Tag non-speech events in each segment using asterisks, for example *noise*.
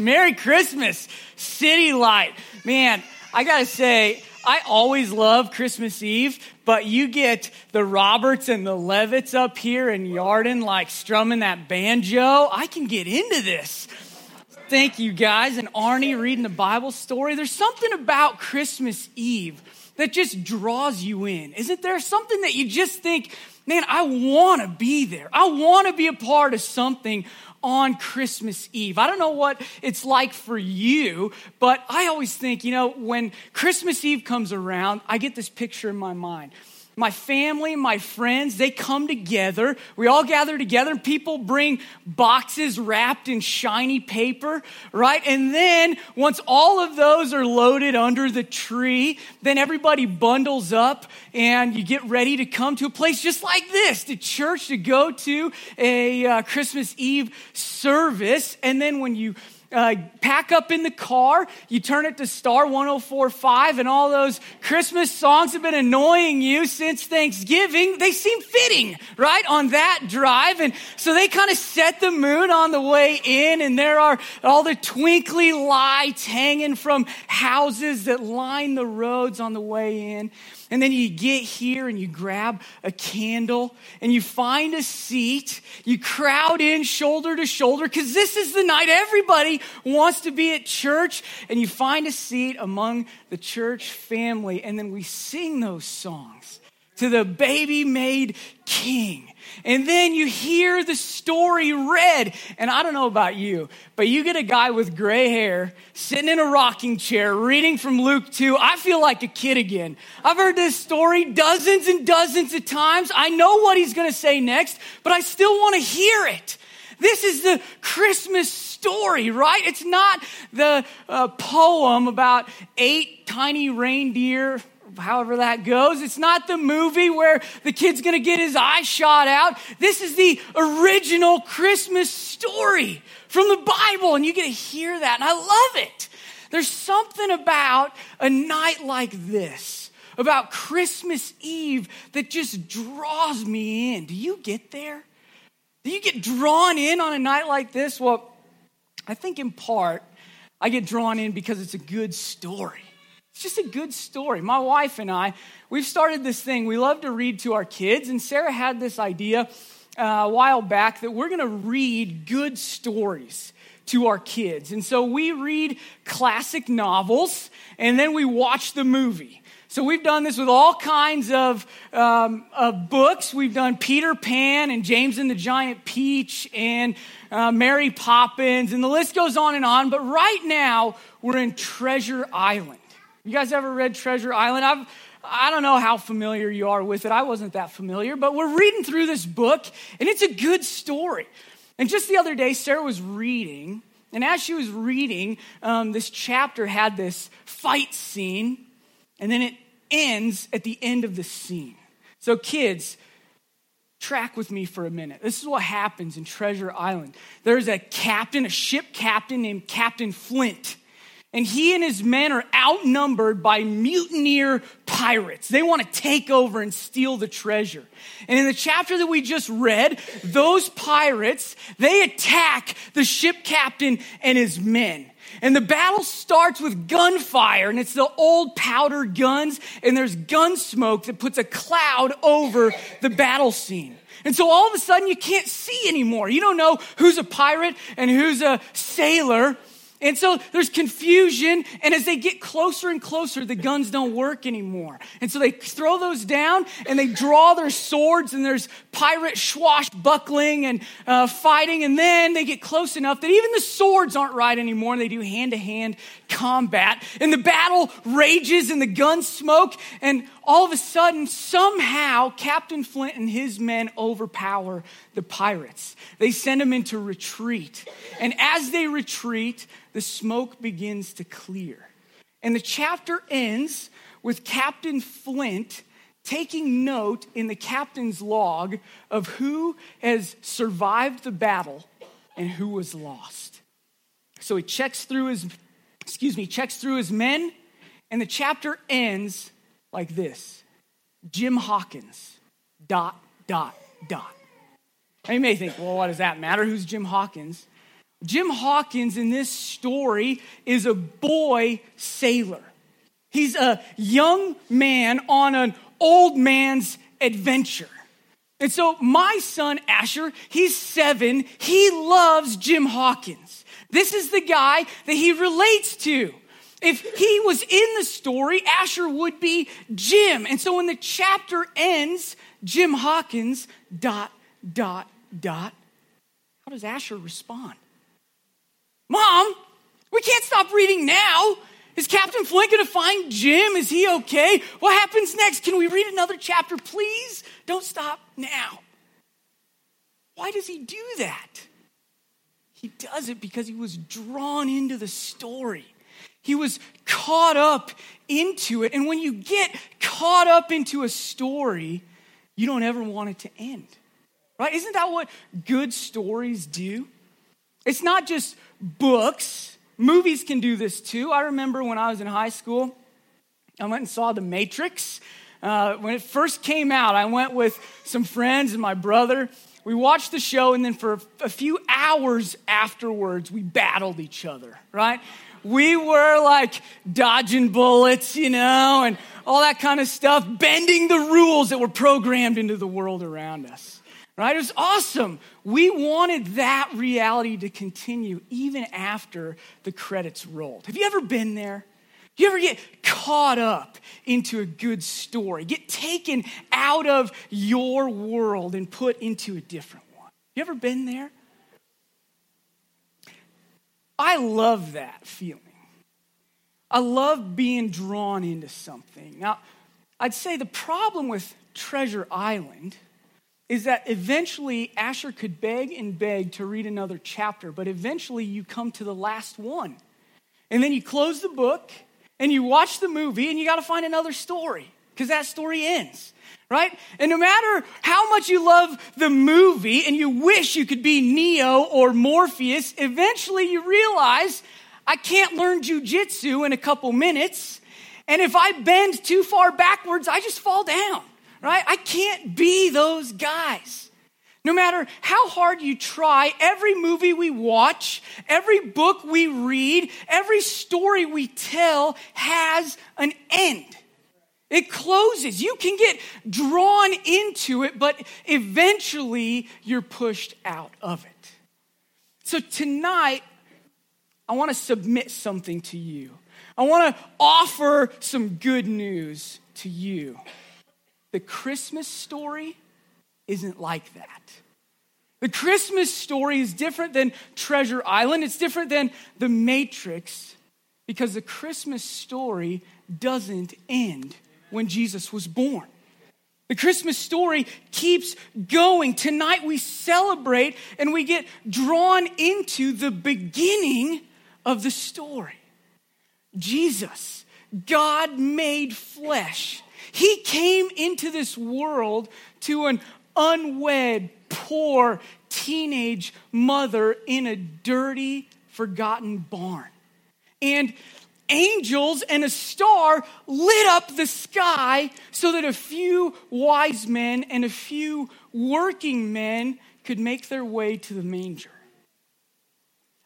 Merry Christmas, City Light. Man, I gotta say, I always love Christmas Eve, but you get the Roberts and the Levitts up here in Yarden, like strumming that banjo. I can get into this. Thank you guys. And Arnie reading the Bible story. There's something about Christmas Eve that just draws you in. Isn't there something that you just think, man, I want to be there. I want to be a part of something on Christmas Eve. I don't know what it's like for you, but I always think, you know, when Christmas Eve comes around, I get this picture in my mind my family, my friends, they come together. We all gather together, and people bring boxes wrapped in shiny paper, right? And then once all of those are loaded under the tree, then everybody bundles up and you get ready to come to a place just like this, to church, to go to a uh, Christmas Eve service. And then when you uh, pack up in the car, you turn it to Star 1045, and all those Christmas songs have been annoying you since Thanksgiving. They seem fitting, right, on that drive. And so they kind of set the mood on the way in, and there are all the twinkly lights hanging from houses that line the roads on the way in. And then you get here and you grab a candle and you find a seat. You crowd in shoulder to shoulder because this is the night everybody wants to be at church. And you find a seat among the church family. And then we sing those songs to the baby made king. And then you hear the story read. And I don't know about you, but you get a guy with gray hair sitting in a rocking chair reading from Luke 2. I feel like a kid again. I've heard this story dozens and dozens of times. I know what he's going to say next, but I still want to hear it. This is the Christmas story, right? It's not the uh, poem about eight tiny reindeer however that goes. It's not the movie where the kid's gonna get his eye shot out. This is the original Christmas story from the Bible, and you get to hear that, and I love it. There's something about a night like this, about Christmas Eve, that just draws me in. Do you get there? Do you get drawn in on a night like this? Well, I think in part, I get drawn in because it's a good story. It's just a good story. My wife and I, we've started this thing. We love to read to our kids, and Sarah had this idea uh, a while back that we're going to read good stories to our kids. And so we read classic novels, and then we watch the movie. So we've done this with all kinds of, um, of books. We've done Peter Pan and James and the Giant Peach and uh, Mary Poppins, and the list goes on and on. But right now, we're in Treasure Island. You guys ever read Treasure Island? I've, I don't know how familiar you are with it. I wasn't that familiar, but we're reading through this book, and it's a good story. And just the other day, Sarah was reading, and as she was reading, um, this chapter had this fight scene, and then it ends at the end of the scene. So, kids, track with me for a minute. This is what happens in Treasure Island. There's a captain, a ship captain named Captain Flint. And he and his men are outnumbered by mutineer pirates. They want to take over and steal the treasure. And in the chapter that we just read, those pirates, they attack the ship captain and his men. And the battle starts with gunfire, and it's the old powder guns, and there's gun smoke that puts a cloud over the battle scene. And so all of a sudden, you can't see anymore. You don't know who's a pirate and who's a sailor. And so there's confusion, and as they get closer and closer, the guns don't work anymore. And so they throw those down and they draw their swords, and there's pirate swashbuckling and uh, fighting. And then they get close enough that even the swords aren't right anymore, and they do hand to hand combat. And the battle rages, and the guns smoke, and all of a sudden, somehow, Captain Flint and his men overpower the pirates. They send them into retreat. And as they retreat, the smoke begins to clear. And the chapter ends with Captain Flint taking note in the captain's log of who has survived the battle and who was lost. So he checks through his, excuse me, checks through his men, and the chapter ends like this Jim Hawkins, dot, dot, dot. And you may think, well, what does that matter? Who's Jim Hawkins? Jim Hawkins in this story is a boy sailor. He's a young man on an old man's adventure. And so, my son Asher, he's seven, he loves Jim Hawkins. This is the guy that he relates to. If he was in the story, Asher would be Jim. And so, when the chapter ends, Jim Hawkins, dot, dot, dot, how does Asher respond? Mom, we can't stop reading now. Is Captain Flint going to find Jim? Is he okay? What happens next? Can we read another chapter, please? Don't stop now. Why does he do that? He does it because he was drawn into the story. He was caught up into it. And when you get caught up into a story, you don't ever want it to end. Right? Isn't that what good stories do? It's not just books, movies can do this too. I remember when I was in high school, I went and saw The Matrix. Uh, when it first came out, I went with some friends and my brother. We watched the show, and then for a few hours afterwards, we battled each other, right? We were like dodging bullets, you know, and all that kind of stuff, bending the rules that were programmed into the world around us right? It was awesome. We wanted that reality to continue even after the credits rolled. Have you ever been there? You ever get caught up into a good story, get taken out of your world and put into a different one? You ever been there? I love that feeling. I love being drawn into something. Now, I'd say the problem with Treasure Island is that eventually Asher could beg and beg to read another chapter, but eventually you come to the last one. And then you close the book and you watch the movie and you got to find another story because that story ends, right? And no matter how much you love the movie and you wish you could be Neo or Morpheus, eventually you realize I can't learn jujitsu in a couple minutes. And if I bend too far backwards, I just fall down right? I can't be those guys. No matter how hard you try, every movie we watch, every book we read, every story we tell has an end. It closes. You can get drawn into it, but eventually you're pushed out of it. So tonight, I want to submit something to you. I want to offer some good news to you. The Christmas story isn't like that. The Christmas story is different than Treasure Island, it's different than The Matrix because the Christmas story doesn't end when Jesus was born. The Christmas story keeps going. Tonight we celebrate and we get drawn into the beginning of the story. Jesus, God made flesh he came into this world to an unwed, poor teenage mother in a dirty, forgotten barn. And angels and a star lit up the sky so that a few wise men and a few working men could make their way to the manger.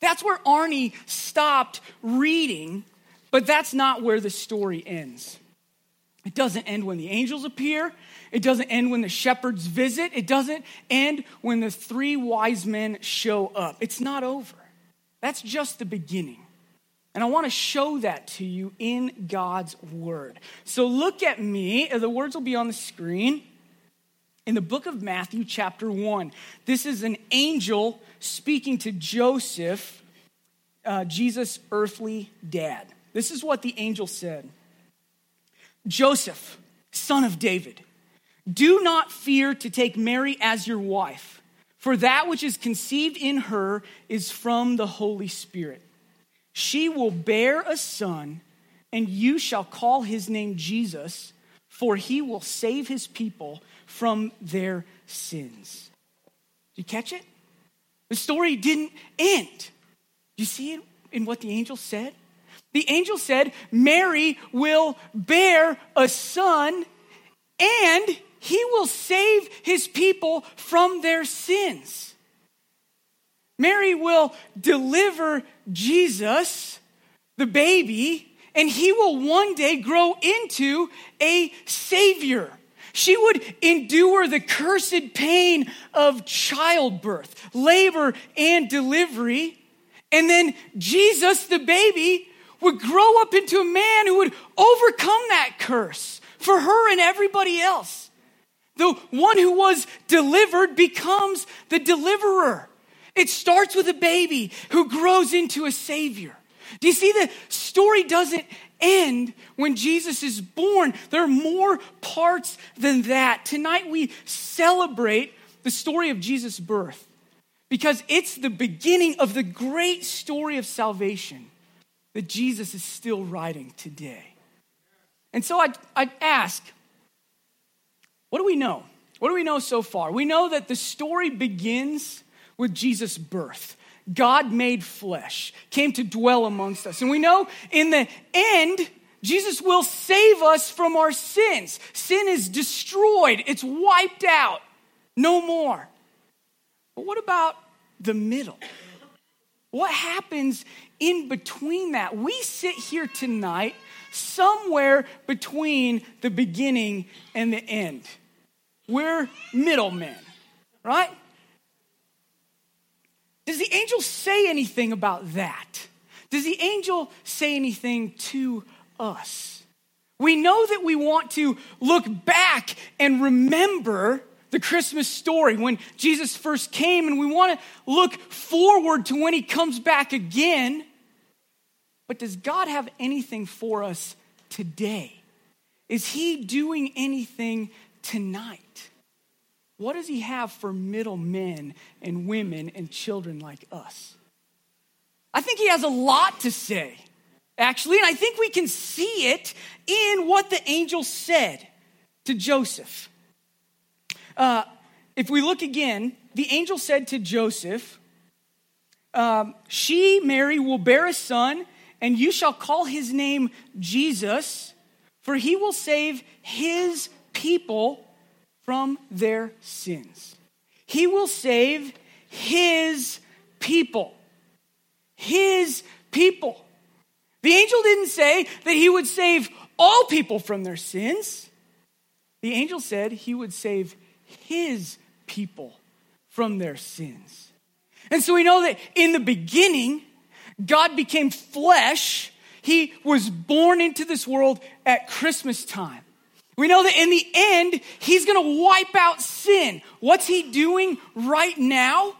That's where Arnie stopped reading, but that's not where the story ends. It doesn't end when the angels appear. It doesn't end when the shepherds visit. It doesn't end when the three wise men show up. It's not over. That's just the beginning. And I want to show that to you in God's word. So look at me. The words will be on the screen. In the book of Matthew, chapter 1, this is an angel speaking to Joseph, uh, Jesus' earthly dad. This is what the angel said. Joseph, son of David, do not fear to take Mary as your wife, for that which is conceived in her is from the Holy Spirit. She will bear a son, and you shall call his name Jesus, for he will save his people from their sins. Did you catch it? The story didn't end. You see it in what the angel said? The angel said, Mary will bear a son and he will save his people from their sins. Mary will deliver Jesus, the baby, and he will one day grow into a savior. She would endure the cursed pain of childbirth, labor, and delivery. And then Jesus, the baby, would grow up into a man who would overcome that curse for her and everybody else. The one who was delivered becomes the deliverer. It starts with a baby who grows into a savior. Do you see the story doesn't end when Jesus is born? There are more parts than that. Tonight we celebrate the story of Jesus' birth because it's the beginning of the great story of salvation that Jesus is still writing today. And so I'd, I'd ask, what do we know? What do we know so far? We know that the story begins with Jesus' birth. God made flesh, came to dwell amongst us. And we know in the end, Jesus will save us from our sins. Sin is destroyed, it's wiped out, no more. But what about the middle? What happens in between that? We sit here tonight somewhere between the beginning and the end. We're middlemen, right? Does the angel say anything about that? Does the angel say anything to us? We know that we want to look back and remember the Christmas story when Jesus first came, and we want to look forward to when he comes back again. But does God have anything for us today? Is he doing anything tonight? What does he have for middle men and women and children like us? I think he has a lot to say, actually, and I think we can see it in what the angel said to Joseph. Uh, if we look again, the angel said to Joseph, um, She, Mary, will bear a son, and you shall call his name Jesus, for he will save his people from their sins. He will save his people. His people. The angel didn't say that he would save all people from their sins. The angel said he would save his people from their sins. And so we know that in the beginning, God became flesh. He was born into this world at Christmas time. We know that in the end, he's going to wipe out sin. What's he doing right now?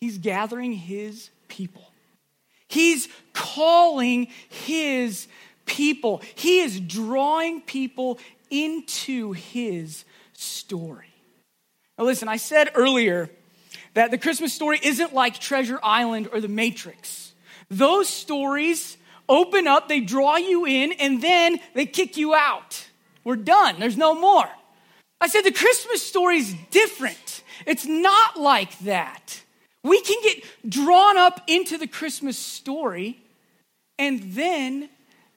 He's gathering his people. He's calling his people. He is drawing people into his story. Now, listen, I said earlier that the Christmas story isn't like Treasure Island or The Matrix. Those stories open up, they draw you in, and then they kick you out. We're done. There's no more. I said the Christmas story is different. It's not like that. We can get drawn up into the Christmas story, and then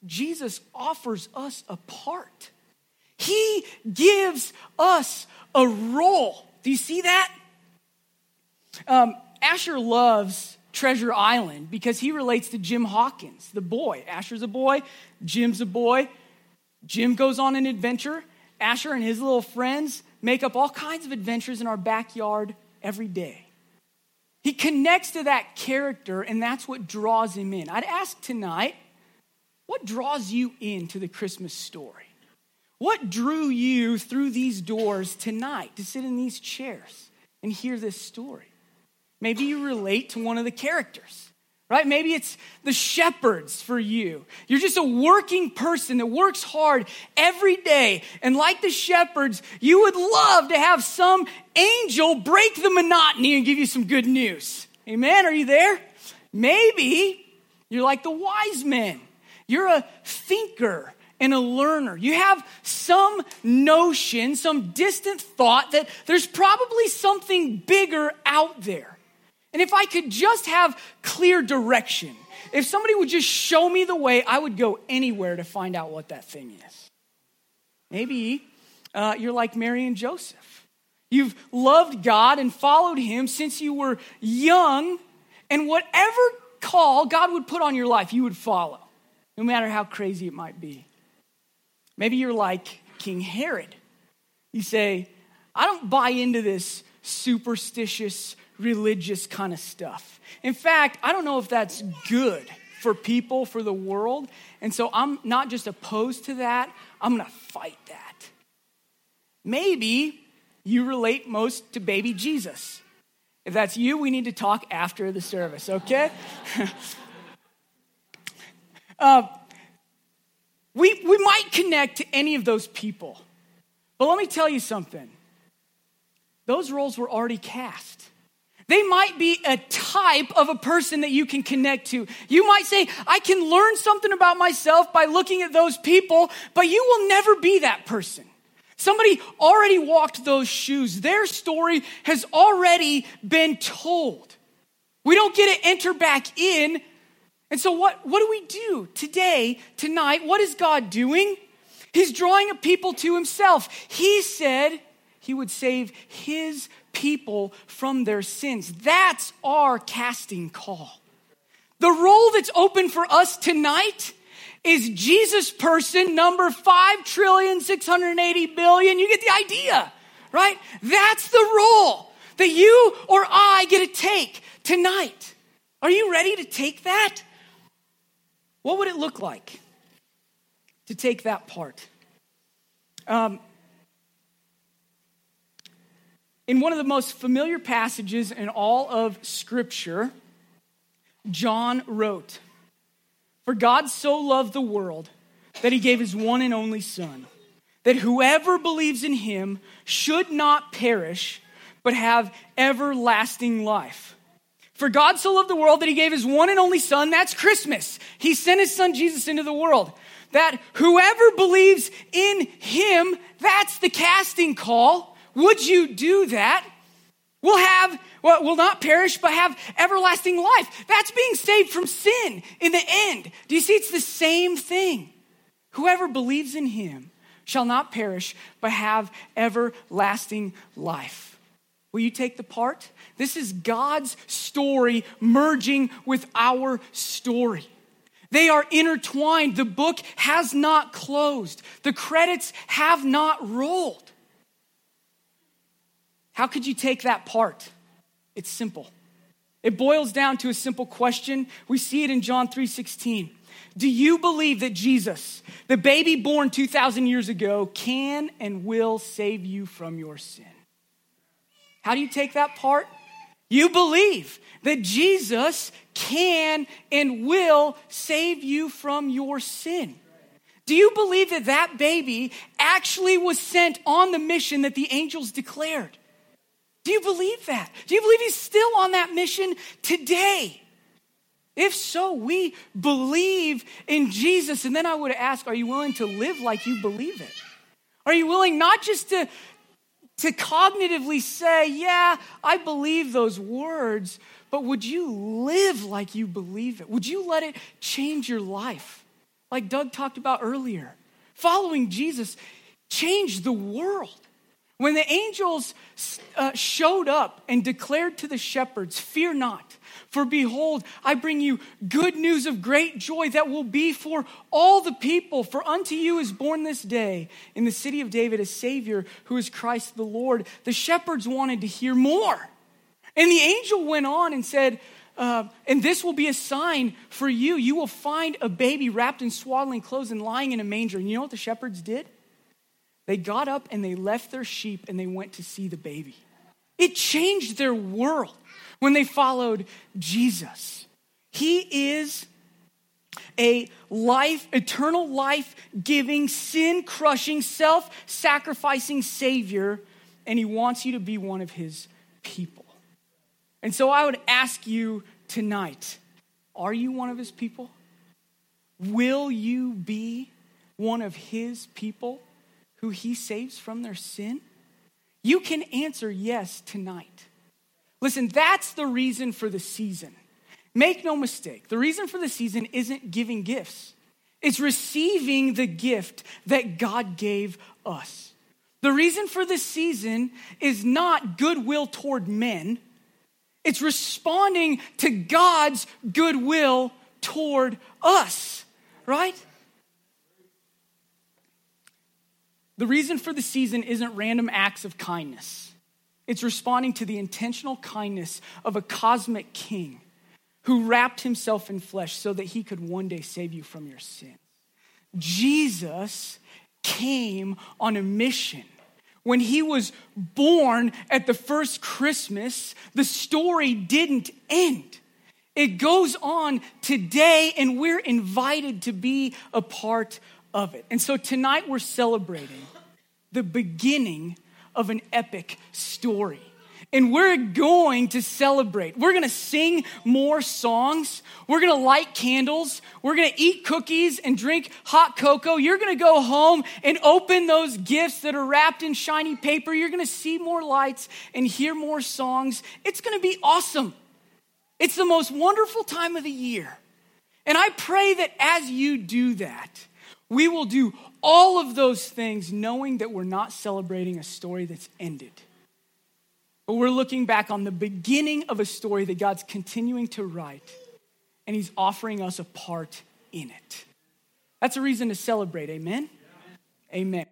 Jesus offers us a part. He gives us a role. Do you see that? Um, Asher loves Treasure Island because he relates to Jim Hawkins, the boy. Asher's a boy, Jim's a boy. Jim goes on an adventure. Asher and his little friends make up all kinds of adventures in our backyard every day. He connects to that character, and that's what draws him in. I'd ask tonight what draws you into the Christmas story? What drew you through these doors tonight to sit in these chairs and hear this story? Maybe you relate to one of the characters right? Maybe it's the shepherds for you. You're just a working person that works hard every day. And like the shepherds, you would love to have some angel break the monotony and give you some good news. Amen? Are you there? Maybe you're like the wise men. You're a thinker and a learner. You have some notion, some distant thought that there's probably something bigger out there. And if I could just have clear direction, if somebody would just show me the way, I would go anywhere to find out what that thing is. Maybe uh, you're like Mary and Joseph. You've loved God and followed Him since you were young, and whatever call God would put on your life, you would follow, no matter how crazy it might be. Maybe you're like King Herod. You say, I don't buy into this superstitious, religious kind of stuff. In fact, I don't know if that's good for people, for the world. And so I'm not just opposed to that, I'm gonna fight that. Maybe you relate most to baby Jesus. If that's you, we need to talk after the service, okay? uh, *laughs* we, we might connect to any of those people. But let me tell you something those roles were already cast. They might be a type of a person that you can connect to. You might say, I can learn something about myself by looking at those people, but you will never be that person. Somebody already walked those shoes. Their story has already been told. We don't get to enter back in. And so, what, what do we do today, tonight? What is God doing? He's drawing a people to himself. He said he would save his people from their sins. That's our casting call. The role that's open for us tonight is Jesus person number 5 trillion 680 billion. You get the idea, right? That's the role that you or I get to take tonight. Are you ready to take that? What would it look like to take that part? Um, in one of the most familiar passages in all of Scripture, John wrote, For God so loved the world that he gave his one and only Son, that whoever believes in him should not perish, but have everlasting life. For God so loved the world that he gave his one and only Son, that's Christmas. He sent his Son Jesus into the world. That whoever believes in him, that's the casting call. Would you do that? We'll have, well, will not perish, but have everlasting life. That's being saved from sin in the end. Do you see? It's the same thing. Whoever believes in him shall not perish, but have everlasting life. Will you take the part? This is God's story merging with our story. They are intertwined. The book has not closed, the credits have not rolled. How could you take that part? It's simple. It boils down to a simple question. We see it in John 3:16. Do you believe that Jesus, the baby born 2000 years ago, can and will save you from your sin? How do you take that part? You believe that Jesus can and will save you from your sin. Do you believe that that baby actually was sent on the mission that the angels declared? Do you believe that? Do you believe he's still on that mission today? If so, we believe in Jesus. And then I would ask, are you willing to live like you believe it? Are you willing not just to, to cognitively say, yeah, I believe those words, but would you live like you believe it? Would you let it change your life? Like Doug talked about earlier. Following Jesus changed the world. When the angels uh, showed up and declared to the shepherds, Fear not, for behold, I bring you good news of great joy that will be for all the people. For unto you is born this day in the city of David a Savior who is Christ the Lord. The shepherds wanted to hear more. And the angel went on and said, uh, and this will be a sign for you. You will find a baby wrapped in swaddling clothes and lying in a manger. And you know what the shepherds did? They got up and they left their sheep and they went to see the baby. It changed their world when they followed Jesus. He is a life, eternal life giving, sin crushing, self sacrificing Savior, and He wants you to be one of His people. And so I would ask you tonight are you one of His people? Will you be one of His people? Who he saves from their sin? You can answer yes tonight. Listen, that's the reason for the season. Make no mistake, the reason for the season isn't giving gifts, it's receiving the gift that God gave us. The reason for the season is not goodwill toward men, it's responding to God's goodwill toward us, right? The reason for the season isn't random acts of kindness. It's responding to the intentional kindness of a cosmic king who wrapped himself in flesh so that he could one day save you from your sin. Jesus came on a mission. When he was born at the first Christmas, the story didn't end. It goes on today, and we're invited to be a part of it. And so tonight we're celebrating the beginning of an epic story and we're going to celebrate. We're going to sing more songs. We're going to light candles. We're going to eat cookies and drink hot cocoa. You're going to go home and open those gifts that are wrapped in shiny paper. You're going to see more lights and hear more songs. It's going to be awesome. It's the most wonderful time of the year. And I pray that as you do that, we will do all of those things knowing that we're not celebrating a story that's ended but we're looking back on the beginning of a story that God's continuing to write, and He's offering us a part in it. That's a reason to celebrate. Amen? Amen.